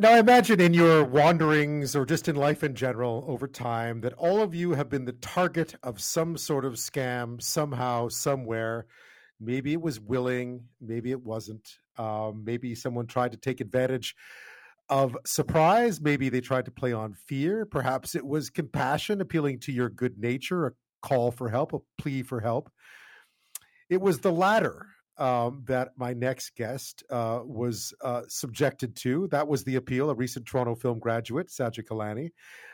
Now, I imagine in your wanderings or just in life in general over time that all of you have been the target of some sort of scam somehow, somewhere. Maybe it was willing, maybe it wasn't. Um, maybe someone tried to take advantage of surprise. Maybe they tried to play on fear. Perhaps it was compassion, appealing to your good nature, a call for help, a plea for help. It was the latter um, that my next guest uh, was uh, subjected to. That was the appeal, a recent Toronto film graduate, Saja Kilani.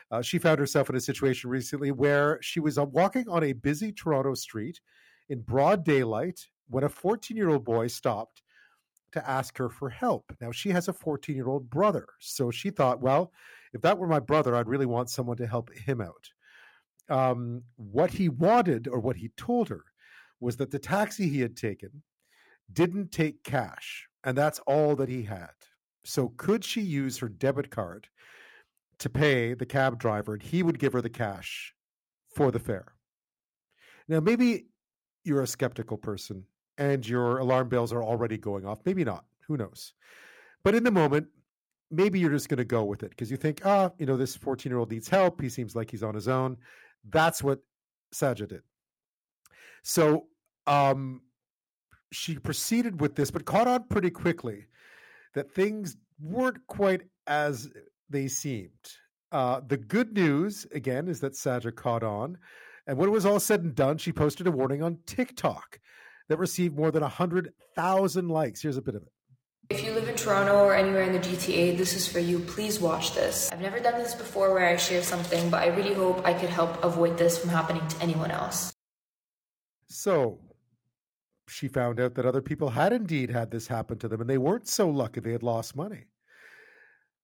Uh, she found herself in a situation recently where she was uh, walking on a busy Toronto street in broad daylight when a 14 year old boy stopped to ask her for help. Now, she has a 14 year old brother. So she thought, well, if that were my brother, I'd really want someone to help him out. Um, what he wanted, or what he told her, was that the taxi he had taken didn't take cash, and that's all that he had. So, could she use her debit card to pay the cab driver, and he would give her the cash for the fare? Now, maybe you're a skeptical person and your alarm bells are already going off. Maybe not. Who knows? But in the moment, maybe you're just going to go with it because you think, ah, you know, this 14 year old needs help. He seems like he's on his own. That's what Saja did. So, um, she proceeded with this, but caught on pretty quickly that things weren't quite as they seemed. Uh, the good news, again, is that Saja caught on. And when it was all said and done, she posted a warning on TikTok that received more than 100,000 likes. Here's a bit of it. If you live in Toronto or anywhere in the GTA, this is for you. Please watch this. I've never done this before where I share something, but I really hope I could help avoid this from happening to anyone else. So, she found out that other people had indeed had this happen to them and they weren't so lucky they had lost money.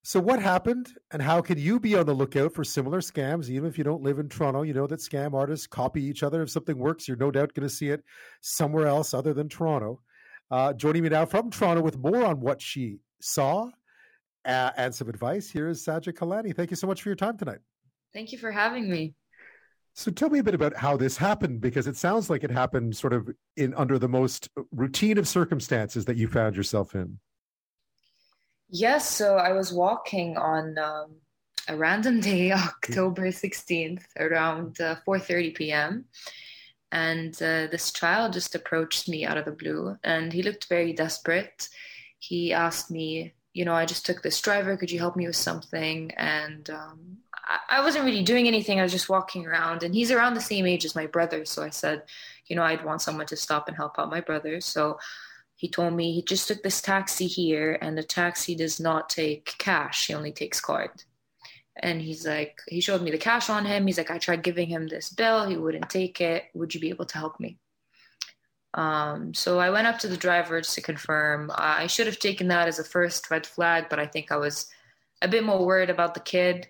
So, what happened, and how can you be on the lookout for similar scams? Even if you don't live in Toronto, you know that scam artists copy each other. If something works, you're no doubt going to see it somewhere else other than Toronto. Uh, joining me now from Toronto with more on what she saw uh, and some advice, here is Saja Kilani. Thank you so much for your time tonight. Thank you for having me. So tell me a bit about how this happened because it sounds like it happened sort of in under the most routine of circumstances that you found yourself in. Yes, so I was walking on um, a random day, October 16th, around uh, 4:30 p.m. And uh, this child just approached me out of the blue, and he looked very desperate. He asked me, you know, I just took this driver. Could you help me with something? And um, I wasn't really doing anything. I was just walking around, and he's around the same age as my brother. So I said, you know, I'd want someone to stop and help out my brother. So he told me he just took this taxi here, and the taxi does not take cash. He only takes card. And he's like, he showed me the cash on him. He's like, I tried giving him this bill. He wouldn't take it. Would you be able to help me? Um, so I went up to the driver just to confirm. I should have taken that as a first red flag, but I think I was a bit more worried about the kid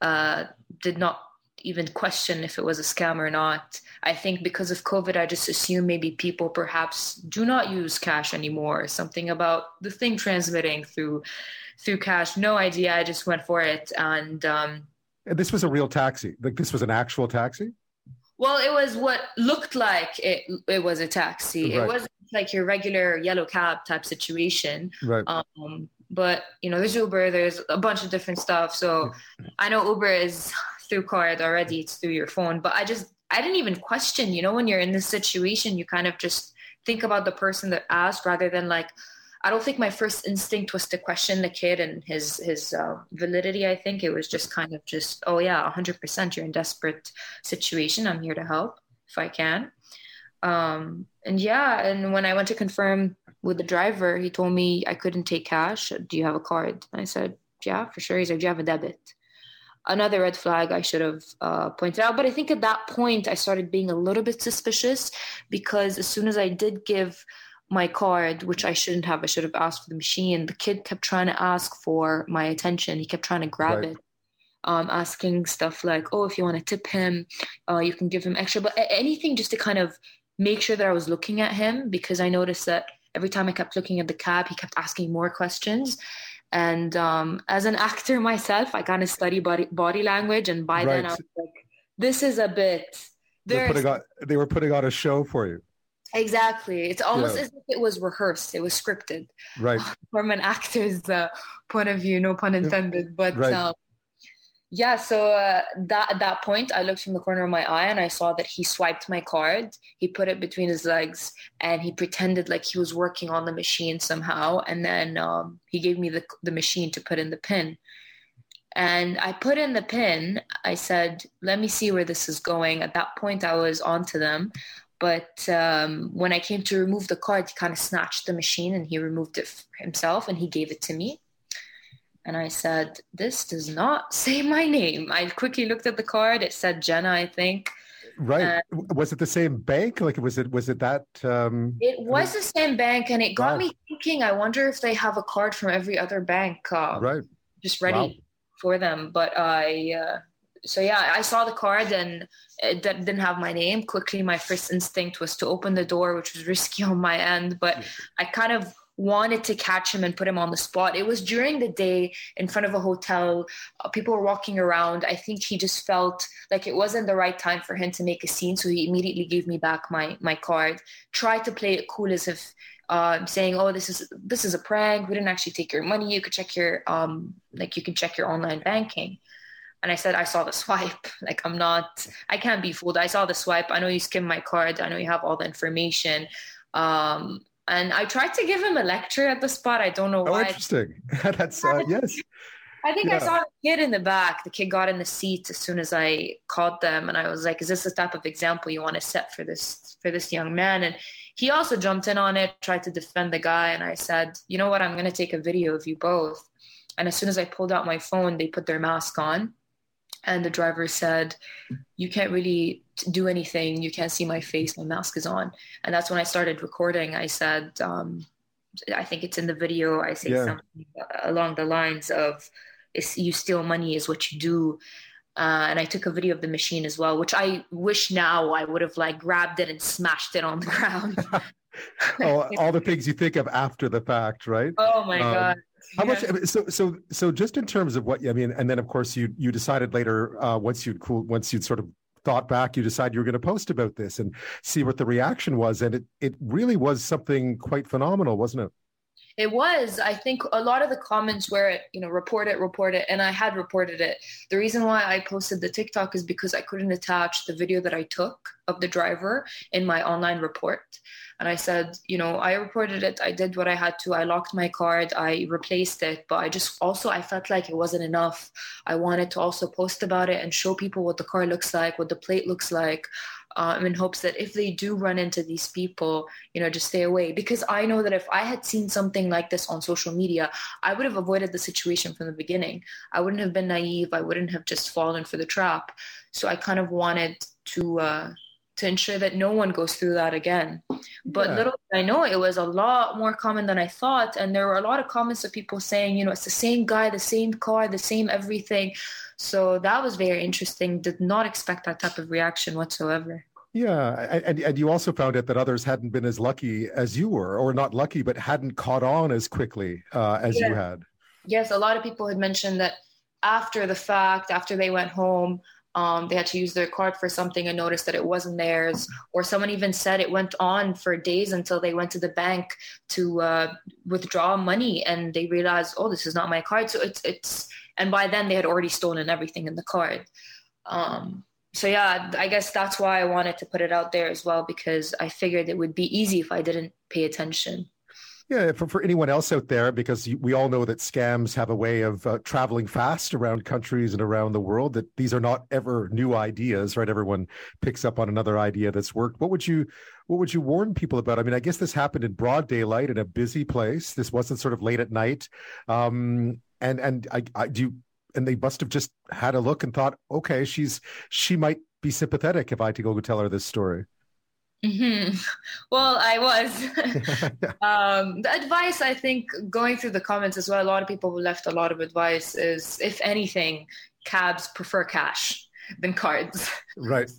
uh, did not even question if it was a scam or not. I think because of COVID, I just assume maybe people perhaps do not use cash anymore. Something about the thing transmitting through through cash. No idea. I just went for it, and um, and this was a real taxi. Like this was an actual taxi. Well, it was what looked like it. It was a taxi. Right. It wasn't like your regular yellow cab type situation. Right. Um, but you know, there's Uber, there's a bunch of different stuff. So I know Uber is through card already, it's through your phone. But I just I didn't even question, you know, when you're in this situation, you kind of just think about the person that asked rather than like I don't think my first instinct was to question the kid and his his uh, validity. I think it was just kind of just, oh yeah, 100%. You're in desperate situation. I'm here to help if I can. Um, and yeah, and when I went to confirm with the driver, he told me I couldn't take cash. Do you have a card? And I said, yeah, for sure. He's like, do you have a debit? Another red flag I should have uh, pointed out. But I think at that point, I started being a little bit suspicious because as soon as I did give my card, which I shouldn't have, I should have asked for the machine, the kid kept trying to ask for my attention. He kept trying to grab right. it. Um, asking stuff like, "Oh, if you want to tip him, uh, you can give him extra." But anything just to kind of make sure that I was looking at him because I noticed that every time I kept looking at the cab, he kept asking more questions. And um, as an actor myself, I kind of study body body language, and by right. then I was like, "This is a bit." They were, putting on, they were putting on a show for you. Exactly. It's almost yeah. as if it was rehearsed. It was scripted. Right. From an actor's uh, point of view, no pun intended. But right. um, yeah, so uh, that at that point, I looked from the corner of my eye and I saw that he swiped my card. He put it between his legs and he pretended like he was working on the machine somehow. And then um, he gave me the the machine to put in the pin. And I put in the pin. I said, "Let me see where this is going." At that point, I was onto them. But um, when I came to remove the card, he kind of snatched the machine and he removed it himself and he gave it to me. And I said, This does not say my name. I quickly looked at the card. It said Jenna, I think. Right. was it the same bank? Like, was it was it that? Um, it was the same bank, and it got wow. me thinking. I wonder if they have a card from every other bank, uh, right? Just ready wow. for them. But I, uh, so yeah, I saw the card and it didn't have my name. Quickly, my first instinct was to open the door, which was risky on my end, but I kind of wanted to catch him and put him on the spot. It was during the day in front of a hotel. Uh, people were walking around. I think he just felt like it wasn't the right time for him to make a scene, so he immediately gave me back my my card. Tried to play it cool as if uh, saying, "Oh, this is this is a prank. We didn't actually take your money. You could check your um like you can check your online banking." And I said, I saw the swipe. Like, I'm not, I can't be fooled. I saw the swipe. I know you skimmed my card. I know you have all the information. Um, and I tried to give him a lecture at the spot. I don't know oh, why. interesting. That's, uh, yes. I think yeah. I saw the kid in the back. The kid got in the seat as soon as I called them, and I was like, "Is this the type of example you want to set for this for this young man?" And he also jumped in on it, tried to defend the guy, and I said, "You know what? I'm going to take a video of you both." And as soon as I pulled out my phone, they put their mask on, and the driver said you can't really do anything. You can't see my face. My mask is on. And that's when i started recording. I said um, i think it's in the video. I say yeah. something along the lines of you steal money is what you do. Uh, and I took a video of the machine as well, which I wish now I would have like grabbed it and smashed it on the ground. oh, all the things you think of after the fact, right? Oh my um, god! How much? So, so, so, just in terms of what I mean, and then of course you you decided later uh, once you'd cool once you'd sort of thought back, you decided you were going to post about this and see what the reaction was, and it it really was something quite phenomenal, wasn't it? It was. I think a lot of the comments were, you know, report it, report it, and I had reported it. The reason why I posted the TikTok is because I couldn't attach the video that I took of the driver in my online report. And I said, you know, I reported it. I did what I had to. I locked my card. I replaced it. But I just also, I felt like it wasn't enough. I wanted to also post about it and show people what the car looks like, what the plate looks like. Um, in hopes that if they do run into these people, you know, just stay away. Because I know that if I had seen something like this on social media, I would have avoided the situation from the beginning. I wouldn't have been naive. I wouldn't have just fallen for the trap. So I kind of wanted to uh, to ensure that no one goes through that again. But yeah. little I know, it was a lot more common than I thought. And there were a lot of comments of people saying, you know, it's the same guy, the same car, the same everything. So that was very interesting. Did not expect that type of reaction whatsoever. Yeah, and and you also found out that others hadn't been as lucky as you were, or not lucky, but hadn't caught on as quickly uh, as yeah. you had. Yes, a lot of people had mentioned that after the fact, after they went home, um, they had to use their card for something and noticed that it wasn't theirs. Or someone even said it went on for days until they went to the bank to uh, withdraw money and they realized, oh, this is not my card. So it's it's and by then they had already stolen everything in the card. Um, so yeah, I guess that's why I wanted to put it out there as well because I figured it would be easy if I didn't pay attention. Yeah, for, for anyone else out there, because we all know that scams have a way of uh, traveling fast around countries and around the world, that these are not ever new ideas, right? Everyone picks up on another idea that's worked. What would you what would you warn people about? I mean, I guess this happened in broad daylight in a busy place. This wasn't sort of late at night. Um, and and I, I do you, and they must have just had a look and thought, okay, she's she might be sympathetic if I had to go tell her this story. Mm-hmm. Well, I was. um, the advice, I think, going through the comments as well, a lot of people who left a lot of advice is if anything, cabs prefer cash than cards. Right. So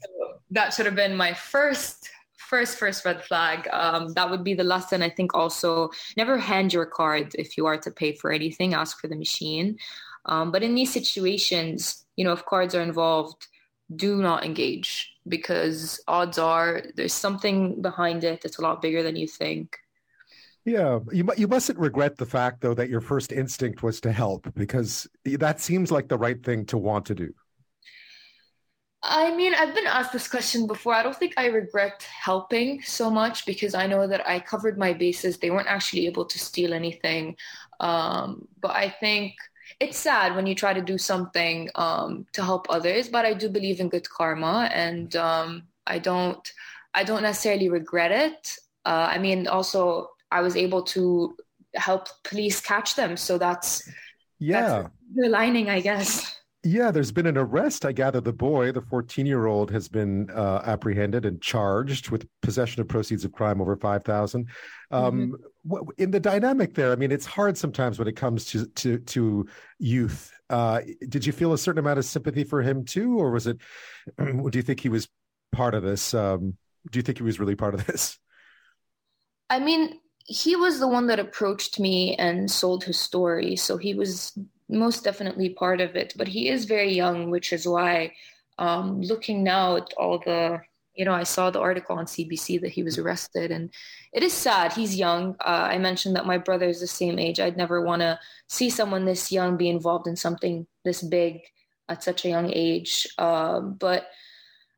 that should have been my first. First, first red flag. Um, that would be the lesson. I think also never hand your card if you are to pay for anything. Ask for the machine. Um, but in these situations, you know, if cards are involved, do not engage because odds are there's something behind it that's a lot bigger than you think. Yeah, you you mustn't regret the fact though that your first instinct was to help because that seems like the right thing to want to do. I mean, I've been asked this question before. I don't think I regret helping so much because I know that I covered my bases. They weren't actually able to steal anything. Um, but I think it's sad when you try to do something um, to help others. But I do believe in good karma, and um, I don't. I don't necessarily regret it. Uh, I mean, also I was able to help police catch them, so that's yeah, that's the lining, I guess. Yeah, there's been an arrest. I gather the boy, the 14 year old, has been uh, apprehended and charged with possession of proceeds of crime over 5,000. Um, mm-hmm. In the dynamic there, I mean, it's hard sometimes when it comes to to, to youth. Uh, did you feel a certain amount of sympathy for him too, or was it? do you think he was part of this? Um, do you think he was really part of this? I mean, he was the one that approached me and sold his story, so he was most definitely part of it. But he is very young, which is why, um, looking now at all the, you know, I saw the article on CBC that he was arrested, and it is sad. He's young. Uh, I mentioned that my brother is the same age. I'd never want to see someone this young be involved in something this big at such a young age. Uh, but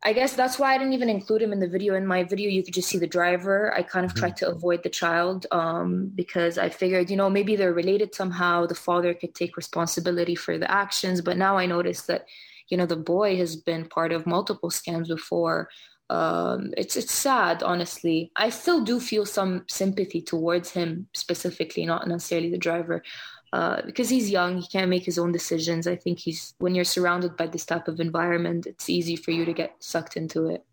I guess that's why I didn't even include him in the video. In my video, you could just see the driver. I kind of mm-hmm. tried to avoid the child um, because I figured, you know, maybe they're related somehow. The father could take responsibility for the actions. But now I noticed that, you know, the boy has been part of multiple scams before. Um, it's it's sad, honestly. I still do feel some sympathy towards him specifically, not necessarily the driver. Uh, because he's young, he can't make his own decisions. I think he's when you're surrounded by this type of environment, it's easy for you to get sucked into it.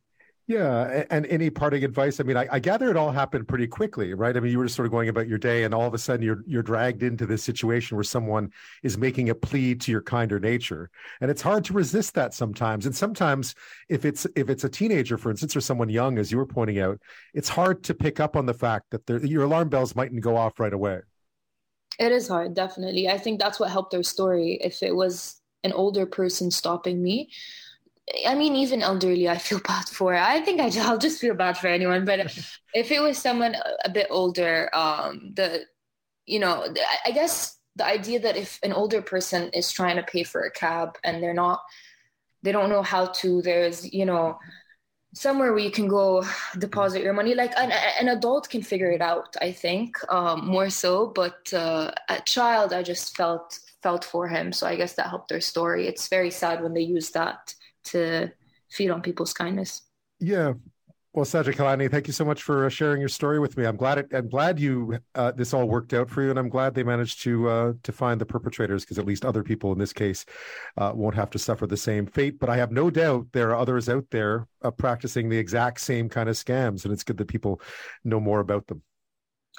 Yeah, and any parting advice? I mean, I, I, gather it all happened pretty quickly, right? I mean, you were just sort of going about your day, and all of a sudden you're you're dragged into this situation where someone is making a plea to your kinder nature, and it's hard to resist that sometimes. And sometimes, if it's if it's a teenager, for instance, or someone young, as you were pointing out, it's hard to pick up on the fact that your alarm bells mightn't go off right away. It is hard, definitely. I think that's what helped their story. If it was an older person stopping me, I mean, even elderly, I feel bad for. I think I, will just feel bad for anyone. But if it was someone a bit older, um, the, you know, I guess the idea that if an older person is trying to pay for a cab and they're not, they don't know how to. There's, you know, somewhere where you can go deposit your money. Like an, an adult can figure it out i think um, more so. But uh, a child i just felt felt for him. So i guess that helped their story. It's very sad when they use that to feed on people's kindness. Yeah well, Saja Kilani, thank you so much for uh, sharing your story with me. I'm glad it, I'm glad you uh, this all worked out for you, and I'm glad they managed to uh, to find the perpetrators because at least other people in this case uh, won't have to suffer the same fate. But I have no doubt there are others out there uh, practicing the exact same kind of scams, and it's good that people know more about them.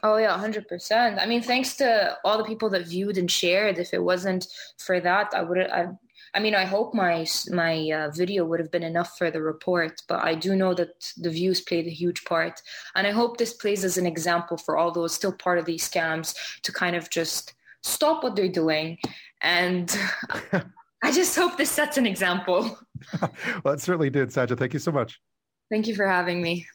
Oh yeah, hundred percent. I mean, thanks to all the people that viewed and shared. If it wasn't for that, I would I I mean, I hope my my uh, video would have been enough for the report, but I do know that the views played a huge part, and I hope this plays as an example for all those still part of these scams to kind of just stop what they're doing, and I just hope this sets an example. well, it certainly did, Saja. Thank you so much. Thank you for having me.